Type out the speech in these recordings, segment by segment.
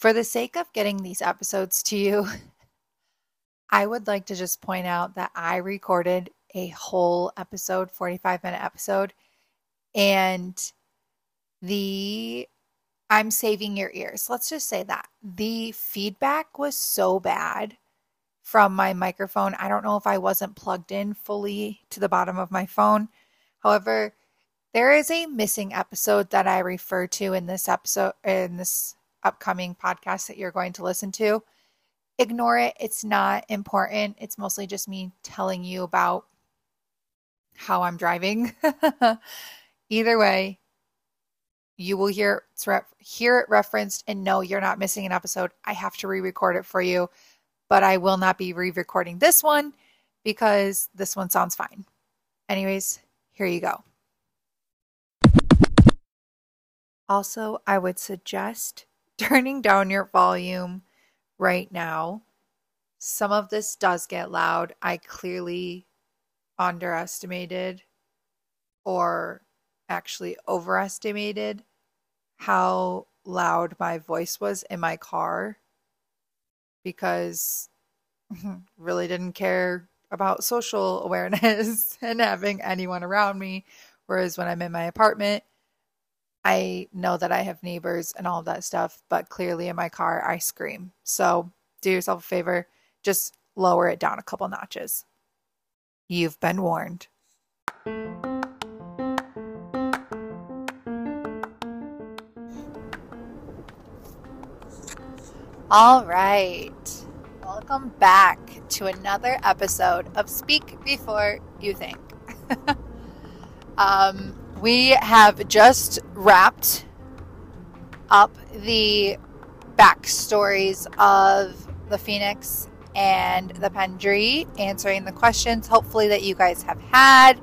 For the sake of getting these episodes to you, I would like to just point out that I recorded a whole episode, 45 minute episode, and the I'm saving your ears. Let's just say that. The feedback was so bad from my microphone. I don't know if I wasn't plugged in fully to the bottom of my phone. However, there is a missing episode that I refer to in this episode in this upcoming podcast that you're going to listen to. Ignore it. It's not important. It's mostly just me telling you about how I'm driving. Either way, you will hear hear it referenced and know you're not missing an episode. I have to re-record it for you, but I will not be re-recording this one because this one sounds fine. Anyways, here you go. Also, I would suggest turning down your volume right now. Some of this does get loud. I clearly underestimated or actually overestimated how loud my voice was in my car because really didn't care about social awareness and having anyone around me whereas when I'm in my apartment I know that I have neighbors and all that stuff, but clearly in my car, I scream. So do yourself a favor, just lower it down a couple notches. You've been warned. All right. Welcome back to another episode of Speak Before You Think. um, we have just wrapped up the backstories of the Phoenix and the Pendry, answering the questions, hopefully, that you guys have had,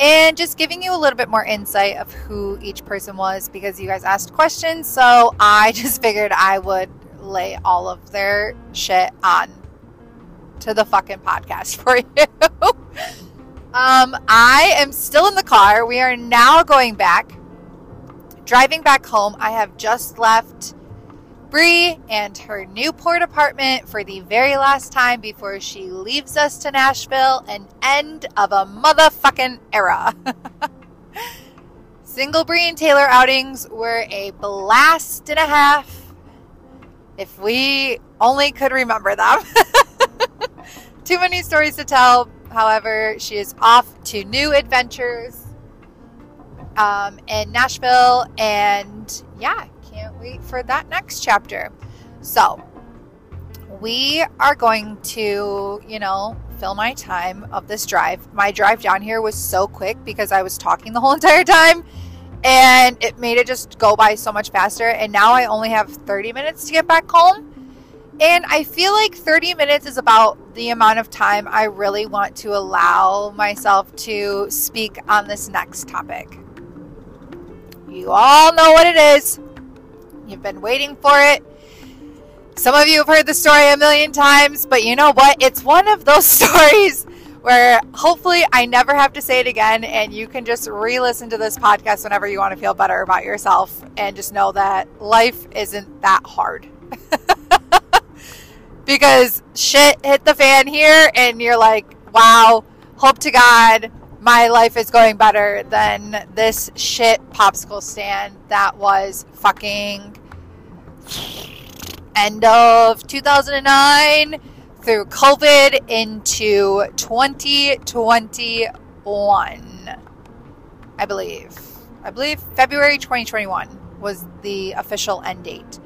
and just giving you a little bit more insight of who each person was because you guys asked questions. So I just figured I would lay all of their shit on to the fucking podcast for you. Um, I am still in the car. We are now going back, driving back home. I have just left Bree and her Newport apartment for the very last time before she leaves us to Nashville. An end of a motherfucking era. Single Bree and Taylor outings were a blast and a half. If we only could remember them. Too many stories to tell, However, she is off to new adventures um, in Nashville, and yeah, can't wait for that next chapter. So, we are going to, you know, fill my time of this drive. My drive down here was so quick because I was talking the whole entire time and it made it just go by so much faster. And now I only have 30 minutes to get back home. And I feel like 30 minutes is about the amount of time I really want to allow myself to speak on this next topic. You all know what it is. You've been waiting for it. Some of you have heard the story a million times, but you know what? It's one of those stories where hopefully I never have to say it again and you can just re listen to this podcast whenever you want to feel better about yourself and just know that life isn't that hard. because shit hit the fan here and you're like, wow, hope to God my life is going better than this shit popsicle stand that was fucking end of 2009 through COVID into 2021. I believe. I believe February 2021 was the official end date.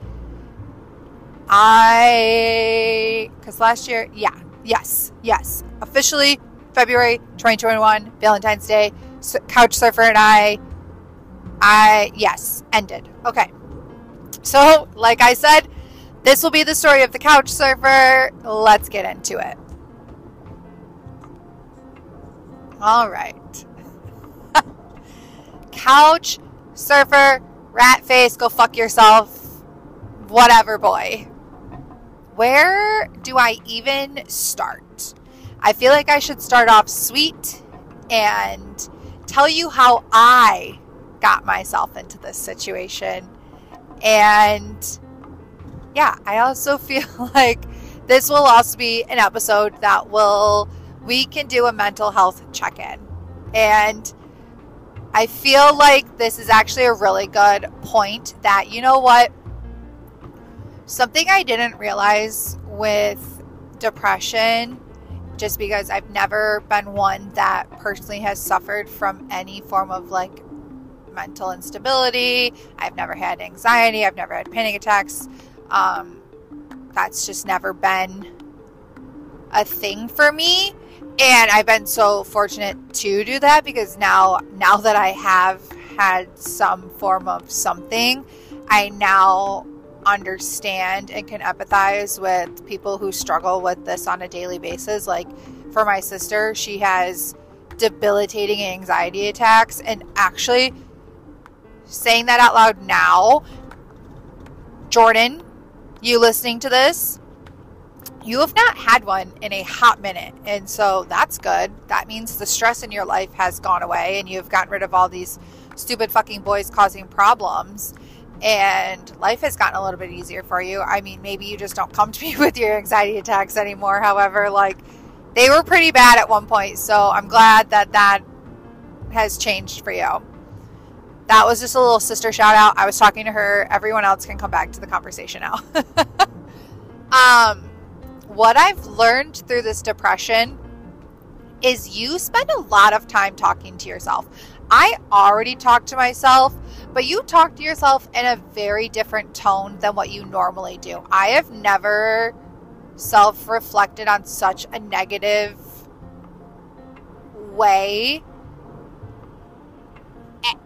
I, because last year, yeah, yes, yes, officially February 2021, Valentine's Day, Couch Surfer and I, I, yes, ended. Okay. So, like I said, this will be the story of the Couch Surfer. Let's get into it. All right. Couch Surfer, rat face, go fuck yourself, whatever boy where do I even start? I feel like I should start off sweet and tell you how I got myself into this situation and yeah, I also feel like this will also be an episode that will we can do a mental health check-in. And I feel like this is actually a really good point that you know what something I didn't realize with depression just because I've never been one that personally has suffered from any form of like mental instability. I've never had anxiety. I've never had panic attacks. Um, that's just never been a thing for me. And I've been so fortunate to do that because now, now that I have had some form of something, I now understand and can empathize with people who struggle with this on a daily basis. Like for my sister, she has debilitating anxiety attacks. And actually, saying that out loud now, Jordan, you listening to this, you have not had one in a hot minute. And so that's good. That means the stress in your life has gone away and you've gotten rid of all these stupid fucking boys causing problems and life has gotten a little bit easier for you. I mean, maybe you just don't come to me with your anxiety attacks anymore. However, like they were pretty bad at one point, so I'm glad that that has changed for you. That was just a little sister shout out. I was talking to her. Everyone else can come back to the conversation now. um, what I've learned through this depression is you spend a lot of time talking to yourself. I already talk to myself but you talk to yourself in a very different tone than what you normally do. I have never self reflected on such a negative way.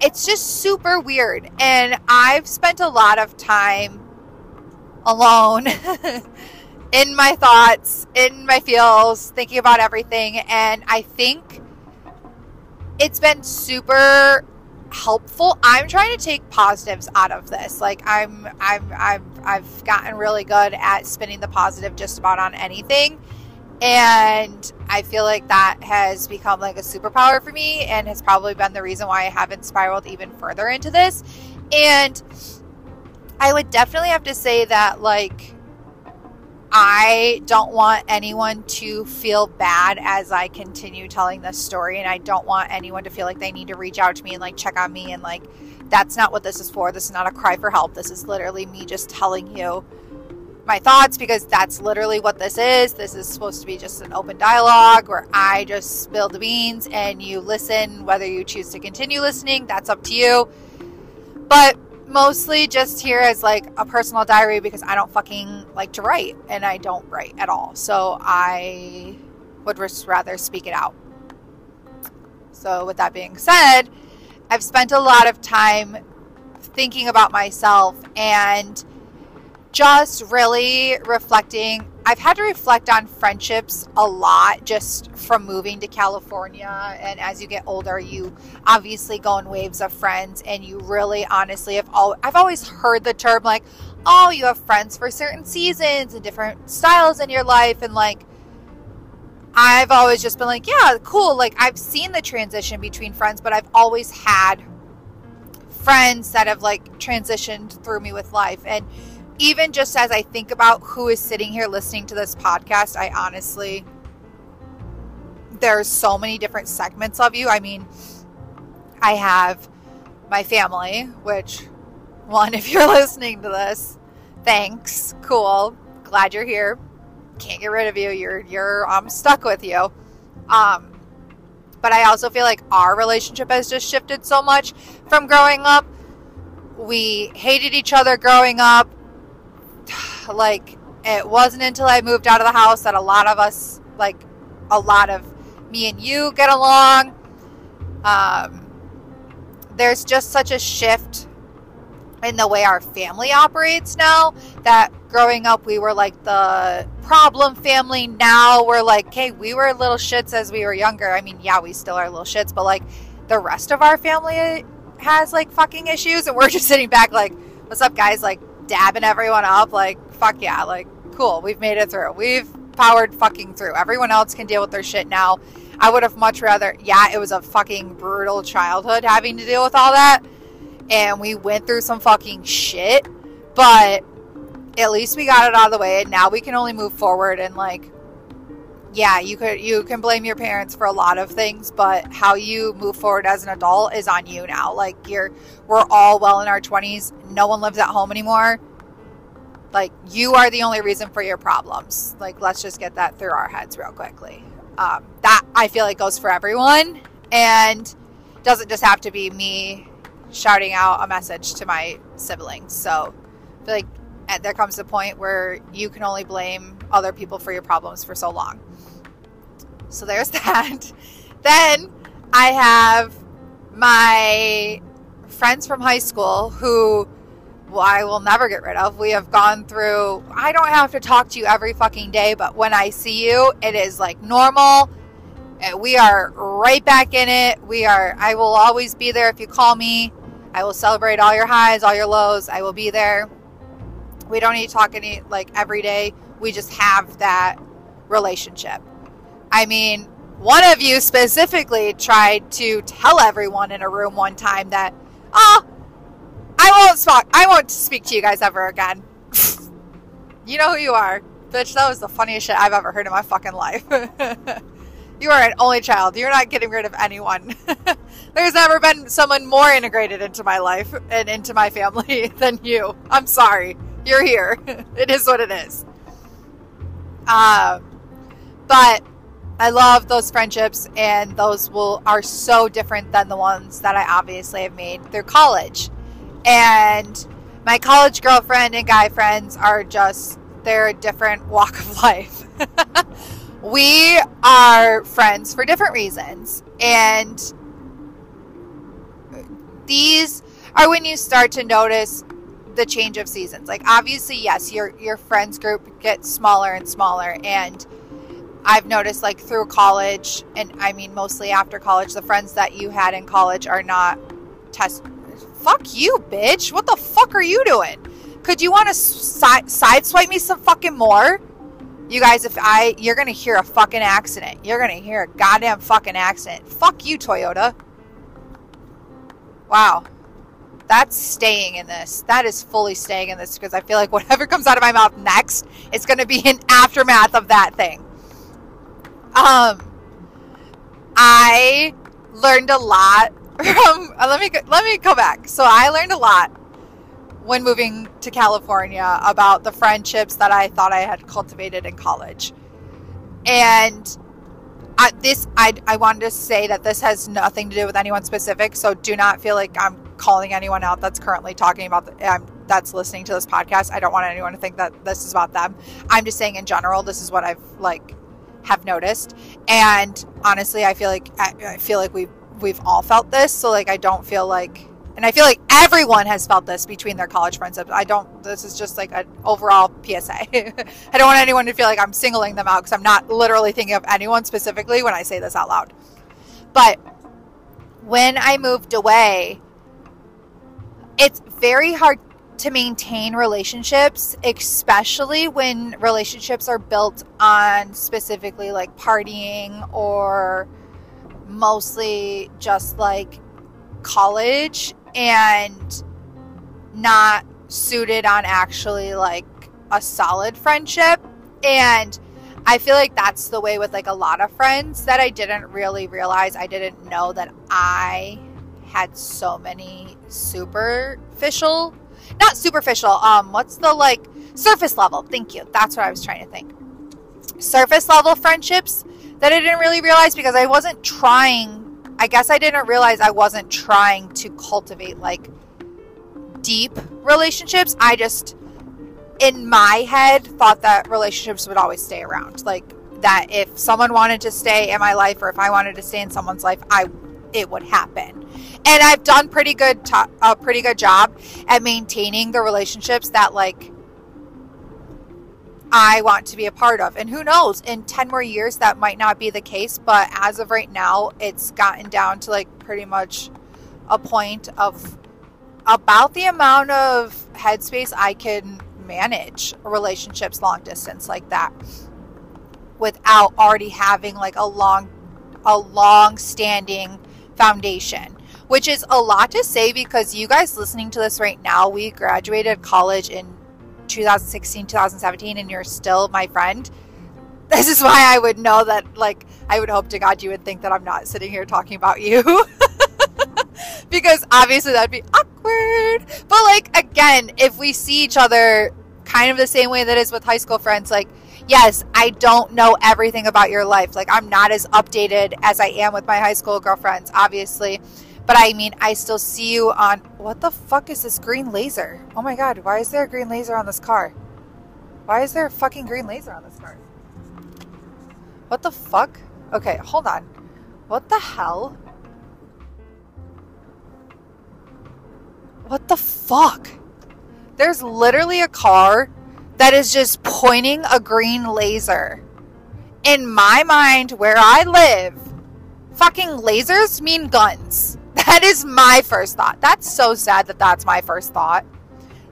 It's just super weird. And I've spent a lot of time alone in my thoughts, in my feels, thinking about everything. And I think it's been super helpful. I'm trying to take positives out of this. Like I'm I'm I've I've gotten really good at spinning the positive just about on anything. And I feel like that has become like a superpower for me and has probably been the reason why I haven't spiraled even further into this. And I would definitely have to say that like I don't want anyone to feel bad as I continue telling this story. And I don't want anyone to feel like they need to reach out to me and like check on me. And like, that's not what this is for. This is not a cry for help. This is literally me just telling you my thoughts because that's literally what this is. This is supposed to be just an open dialogue where I just spill the beans and you listen. Whether you choose to continue listening, that's up to you. But mostly just here as like a personal diary because I don't fucking like to write and I don't write at all. So I would just rather speak it out. So, with that being said, I've spent a lot of time thinking about myself and just really reflecting I've had to reflect on friendships a lot just from moving to California. And as you get older, you obviously go in waves of friends, and you really honestly have all. I've always heard the term like, oh, you have friends for certain seasons and different styles in your life. And like, I've always just been like, yeah, cool. Like, I've seen the transition between friends, but I've always had friends that have like transitioned through me with life. And even just as I think about who is sitting here listening to this podcast, I honestly, there's so many different segments of you. I mean, I have my family, which, one, if you're listening to this, thanks. Cool. Glad you're here. Can't get rid of you. You're, you're, I'm stuck with you. Um, but I also feel like our relationship has just shifted so much from growing up. We hated each other growing up like it wasn't until I moved out of the house that a lot of us, like a lot of me and you, get along. Um, there's just such a shift in the way our family operates now that growing up we were like the problem family. Now we're like hey we were little shits as we were younger. I mean yeah we still are little shits but like the rest of our family has like fucking issues and we're just sitting back like what's up guys? Like dabbing everyone up like fuck yeah, like cool, we've made it through. We've powered fucking through. Everyone else can deal with their shit now. I would have much rather, yeah, it was a fucking brutal childhood having to deal with all that. And we went through some fucking shit. But at least we got it out of the way and now we can only move forward and like yeah, you could you can blame your parents for a lot of things, but how you move forward as an adult is on you now. Like you're we're all well in our 20s. No one lives at home anymore. Like you are the only reason for your problems. Like let's just get that through our heads real quickly. Um, that I feel like goes for everyone and doesn't just have to be me shouting out a message to my siblings. So I feel like there comes a point where you can only blame other people for your problems for so long. So there's that. then I have my friends from high school who I will never get rid of. We have gone through, I don't have to talk to you every fucking day, but when I see you, it is like normal. Uh, we are right back in it. We are, I will always be there if you call me. I will celebrate all your highs, all your lows. I will be there. We don't need to talk any like every day. We just have that relationship. I mean, one of you specifically tried to tell everyone in a room one time that, oh, won't. I won't speak to you guys ever again. you know who you are, bitch. That was the funniest shit I've ever heard in my fucking life. you are an only child. You're not getting rid of anyone. There's never been someone more integrated into my life and into my family than you. I'm sorry. You're here. it is what it is. Um, but I love those friendships, and those will are so different than the ones that I obviously have made through college. And my college girlfriend and guy friends are just they're a different walk of life. we are friends for different reasons, and these are when you start to notice the change of seasons. Like obviously, yes, your your friends group gets smaller and smaller, and I've noticed like through college, and I mean mostly after college, the friends that you had in college are not test. Fuck you, bitch! What the fuck are you doing? Could you want to side sideswipe me some fucking more? You guys, if I, you're gonna hear a fucking accident. You're gonna hear a goddamn fucking accident. Fuck you, Toyota. Wow. That's staying in this. That is fully staying in this because I feel like whatever comes out of my mouth next is to be an aftermath of that thing. Um, I learned a lot from. Uh, let me let me go back. So I learned a lot when moving to California about the friendships that I thought I had cultivated in college, and I, this I I wanted to say that this has nothing to do with anyone specific. So do not feel like I'm calling anyone out that's currently talking about the, um, that's listening to this podcast. I don't want anyone to think that this is about them. I'm just saying in general, this is what I've like have noticed. And honestly, I feel like I feel like we've we've all felt this. So like I don't feel like and I feel like everyone has felt this between their college friendships. I don't. This is just like an overall PSA. I don't want anyone to feel like I'm singling them out because I'm not literally thinking of anyone specifically when I say this out loud. But when I moved away, it's very hard to maintain relationships, especially when relationships are built on specifically like partying or mostly just like college and not suited on actually like a solid friendship. And I feel like that's the way with like a lot of friends that I didn't really realize. I didn't know that I had so many superficial not superficial. Um, what's the like surface level? Thank you. That's what I was trying to think. Surface level friendships that I didn't really realize because I wasn't trying. I guess I didn't realize I wasn't trying to cultivate like deep relationships. I just, in my head, thought that relationships would always stay around. Like that if someone wanted to stay in my life or if I wanted to stay in someone's life, I it would happen. And I've done pretty good to- a pretty good job at maintaining the relationships that like I want to be a part of. And who knows, in 10 more years that might not be the case, but as of right now, it's gotten down to like pretty much a point of about the amount of headspace I can manage relationships long distance like that without already having like a long a long standing foundation, which is a lot to say because you guys listening to this right now, we graduated college in 2016, 2017, and you're still my friend, this is why I would know that, like, I would hope to God you would think that I'm not sitting here talking about you. because obviously that'd be awkward. But, like, again, if we see each other kind of the same way that is with high school friends, like, yes, I don't know everything about your life. Like, I'm not as updated as I am with my high school girlfriends, obviously. But I mean, I still see you on. What the fuck is this green laser? Oh my god, why is there a green laser on this car? Why is there a fucking green laser on this car? What the fuck? Okay, hold on. What the hell? What the fuck? There's literally a car that is just pointing a green laser. In my mind, where I live, fucking lasers mean guns. That is my first thought. That's so sad that that's my first thought.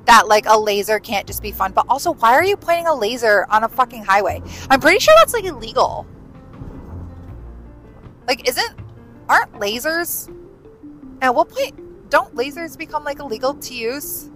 That like a laser can't just be fun. But also, why are you pointing a laser on a fucking highway? I'm pretty sure that's like illegal. Like, isn't aren't lasers? At what point don't lasers become like illegal to use?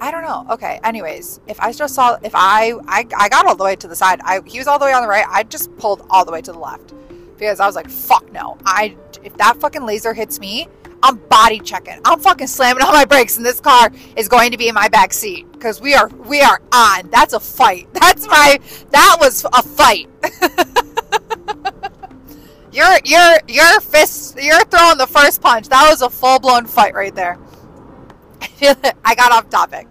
I don't know. Okay. Anyways, if I just saw, if I, I, I got all the way to the side, I, he was all the way on the right. I just pulled all the way to the left because I was like, fuck no. I, if that fucking laser hits me, I'm body checking. I'm fucking slamming on my brakes, and this car is going to be in my back seat because we are we are on. That's a fight. That's my that was a fight. you're you're you're fist you're throwing the first punch. That was a full blown fight right there. I got off topic.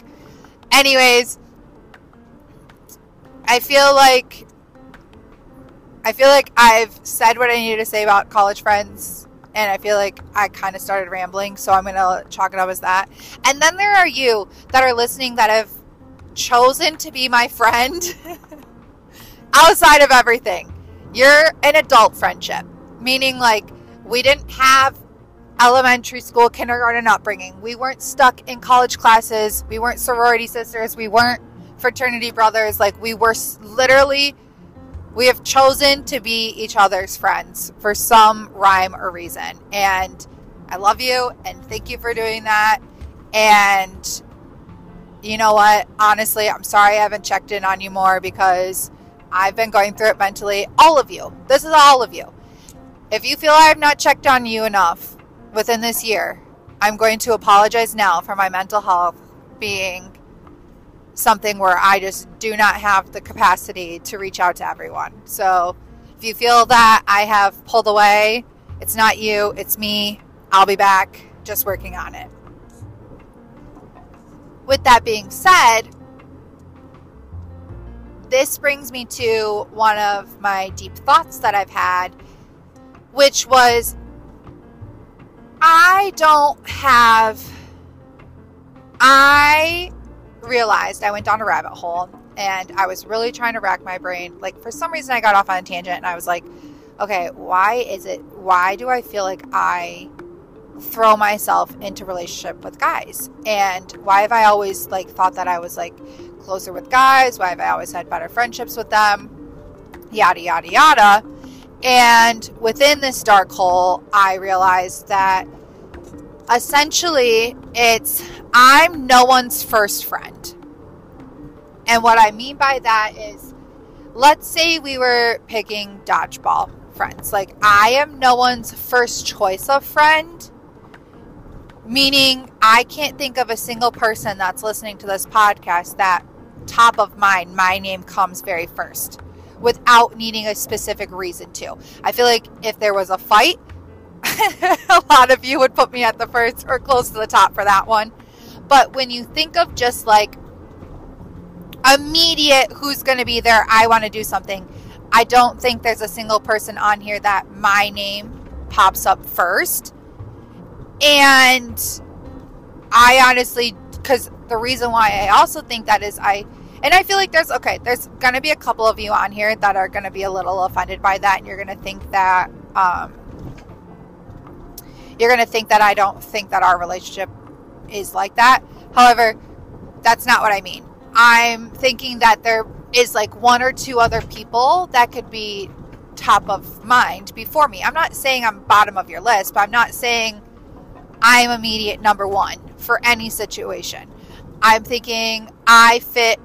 Anyways, I feel like I feel like I've said what I needed to say about college friends, and I feel like I kind of started rambling, so I'm going to chalk it up as that. And then there are you that are listening that have chosen to be my friend outside of everything. You're an adult friendship, meaning like we didn't have elementary school, kindergarten upbringing. We weren't stuck in college classes. We weren't sorority sisters. We weren't fraternity brothers. Like we were literally we have chosen to be each other's friends for some rhyme or reason. And I love you and thank you for doing that. And you know what? Honestly, I'm sorry I haven't checked in on you more because I've been going through it mentally. All of you. This is all of you. If you feel I have not checked on you enough within this year, I'm going to apologize now for my mental health being something where I just do not have the capacity to reach out to everyone. So if you feel that I have pulled away, it's not you, it's me. I'll be back just working on it. With that being said, this brings me to one of my deep thoughts that I've had, which was I don't have. I realized I went down a rabbit hole and I was really trying to rack my brain. Like, for some reason, I got off on a tangent and I was like, okay, why is it, why do I feel like I throw myself into relationship with guys? And why have I always like thought that I was like closer with guys? Why have I always had better friendships with them? Yada, yada, yada. And within this dark hole, I realized that essentially it's I'm no one's first friend. And what I mean by that is let's say we were picking dodgeball friends. Like I am no one's first choice of friend. Meaning I can't think of a single person that's listening to this podcast that top of mind my name comes very first without needing a specific reason to. I feel like if there was a fight, a lot of you would put me at the first or close to the top for that one. But when you think of just like immediate who's going to be there, I want to do something, I don't think there's a single person on here that my name pops up first. And I honestly, because the reason why I also think that is I, and I feel like there's, okay, there's going to be a couple of you on here that are going to be a little offended by that. And you're going to think that, um, you're going to think that I don't think that our relationship is like that. However, that's not what I mean. I'm thinking that there is like one or two other people that could be top of mind before me. I'm not saying I'm bottom of your list, but I'm not saying I'm immediate number one for any situation. I'm thinking I fit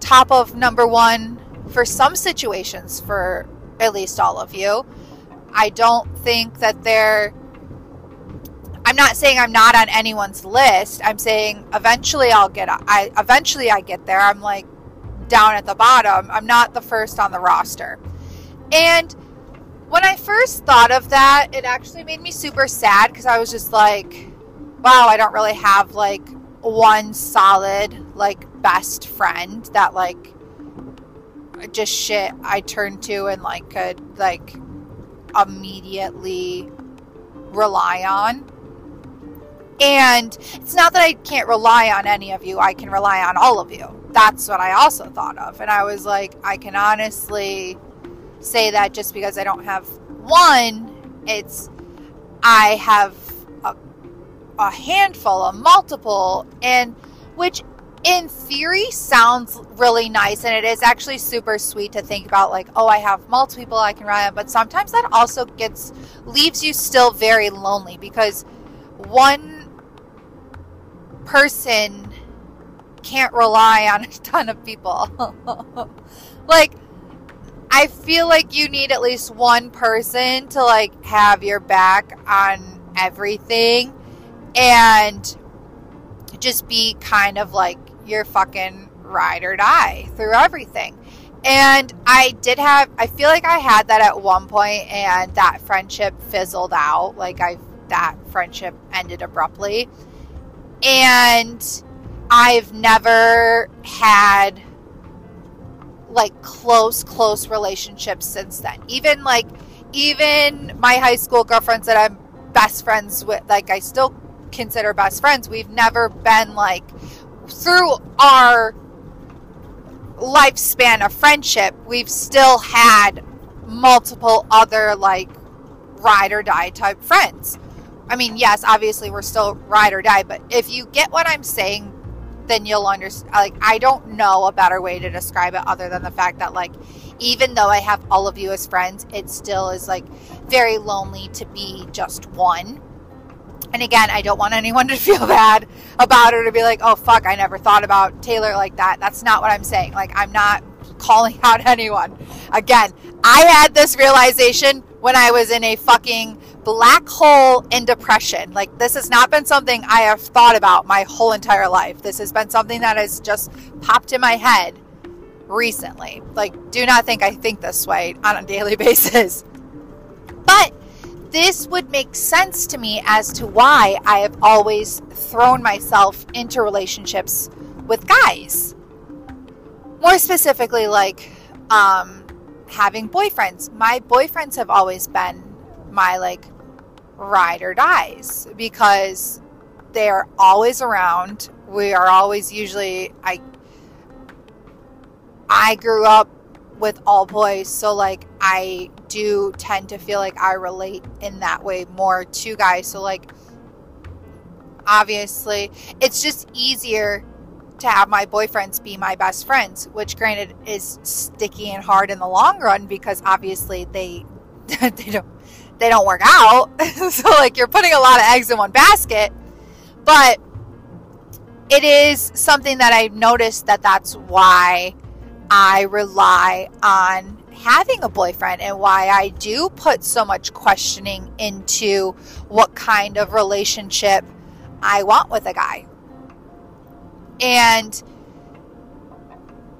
top of number one for some situations for at least all of you. I don't think that they're. I'm not saying I'm not on anyone's list. I'm saying eventually I'll get. I eventually I get there. I'm like down at the bottom. I'm not the first on the roster. And when I first thought of that, it actually made me super sad because I was just like, wow, I don't really have like one solid like best friend that like just shit I turned to and like could like immediately rely on. And it's not that I can't rely on any of you, I can rely on all of you. That's what I also thought of. And I was like, I can honestly say that just because I don't have one, it's I have a, a handful, a multiple, and which in theory sounds really nice and it is actually super sweet to think about like oh i have multiple people i can rely on but sometimes that also gets leaves you still very lonely because one person can't rely on a ton of people like i feel like you need at least one person to like have your back on everything and just be kind of like your fucking ride or die through everything. And I did have, I feel like I had that at one point and that friendship fizzled out. Like I, that friendship ended abruptly. And I've never had like close, close relationships since then. Even like, even my high school girlfriends that I'm best friends with, like I still consider best friends. We've never been like, through our lifespan of friendship, we've still had multiple other like ride or die type friends. I mean, yes, obviously we're still ride or die, but if you get what I'm saying, then you'll understand. Like, I don't know a better way to describe it other than the fact that, like, even though I have all of you as friends, it still is like very lonely to be just one. And again, I don't want anyone to feel bad about it or to be like, oh, fuck, I never thought about Taylor like that. That's not what I'm saying. Like, I'm not calling out anyone. Again, I had this realization when I was in a fucking black hole in depression. Like, this has not been something I have thought about my whole entire life. This has been something that has just popped in my head recently. Like, do not think I think this way on a daily basis. But this would make sense to me as to why I have always thrown myself into relationships with guys. More specifically, like um, having boyfriends. My boyfriends have always been my like ride or dies because they're always around. We are always usually I I grew up with all boys, so like I do tend to feel like I relate in that way more to guys. So like obviously, it's just easier to have my boyfriends be my best friends, which granted is sticky and hard in the long run because obviously they they don't they don't work out. so like you're putting a lot of eggs in one basket. But it is something that I've noticed that that's why I rely on having a boyfriend and why I do put so much questioning into what kind of relationship I want with a guy. And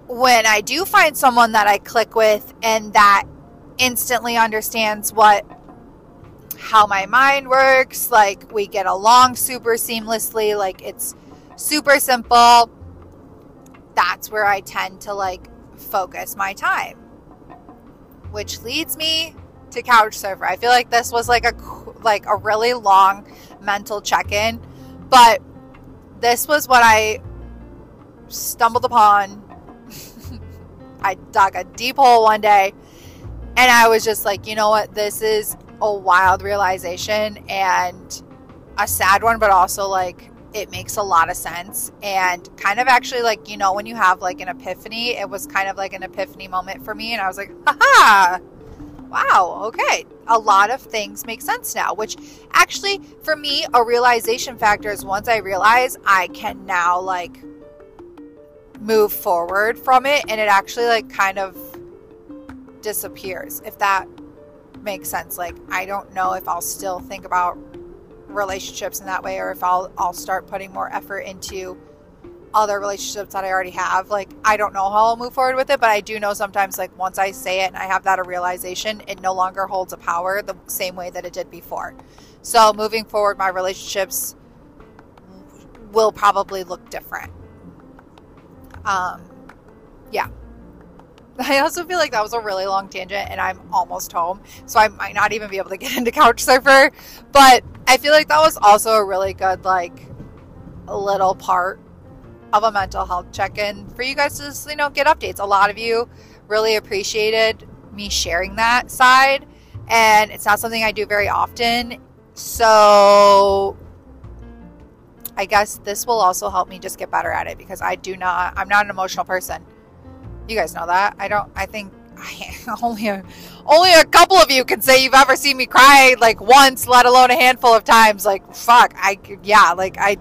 when I do find someone that I click with and that instantly understands what how my mind works, like we get along super seamlessly, like it's super simple. That's where I tend to like focus my time. Which leads me to Couchsurfer. I feel like this was like a like a really long mental check-in, but this was what I stumbled upon. I dug a deep hole one day and I was just like, you know what? This is a wild realization and a sad one, but also like it makes a lot of sense. And kind of actually like you know when you have like an epiphany it was kind of like an epiphany moment for me and i was like haha! Wow, okay, a lot of things make sense now, which actually, for me, a realization factor is once I realize I can now, like, move forward from it and it actually, like, kind of disappears, if that makes sense. Like, I don't know if I'll still think about relationships in that way or if I'll, I'll start putting more effort into other relationships that I already have. Like, I don't know how I'll move forward with it, but I do know sometimes, like, once I say it and I have that a realization, it no longer holds a power the same way that it did before. So, moving forward, my relationships will probably look different. Um, yeah. I also feel like that was a really long tangent and I'm almost home. So I might not even be able to get into Couch Surfer. But I feel like that was also a really good, like, little part of a mental health check-in for you guys to just, you know get updates. A lot of you really appreciated me sharing that side, and it's not something I do very often. So I guess this will also help me just get better at it because I do not. I'm not an emotional person. You guys know that. I don't. I think I, only a, only a couple of you can say you've ever seen me cry like once, let alone a handful of times. Like fuck, I yeah, like I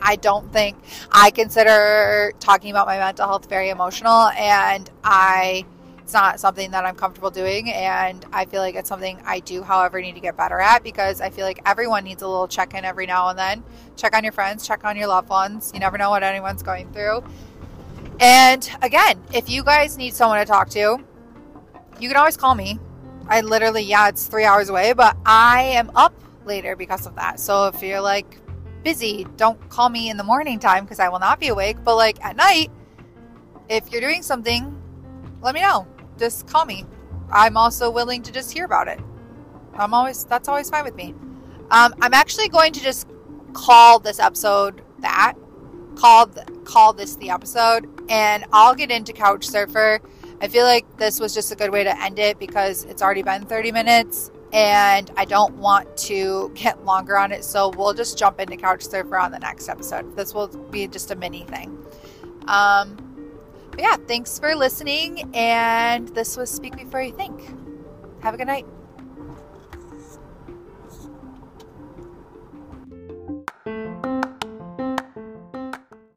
I don't think I consider talking about my mental health very emotional, and I it's not something that I'm comfortable doing, and I feel like it's something I do, however, need to get better at because I feel like everyone needs a little check in every now and then. Check on your friends, check on your loved ones. You never know what anyone's going through. And again, if you guys need someone to talk to, you can always call me. I literally, yeah, it's three hours away, but I am up later because of that. So if you're like, busy, don't call me in the morning time because I will not be awake. But like at night, if you're doing something, let me know. Just call me. I'm also willing to just hear about it. I'm always that's always fine with me. Um, I'm actually going to just call this episode that call call this the episode, and I'll get into Couch Surfer. I feel like this was just a good way to end it because it's already been 30 minutes and I don't want to get longer on it. So we'll just jump into Couch Surfer on the next episode. This will be just a mini thing. Um, but yeah, thanks for listening. And this was Speak Before You Think. Have a good night.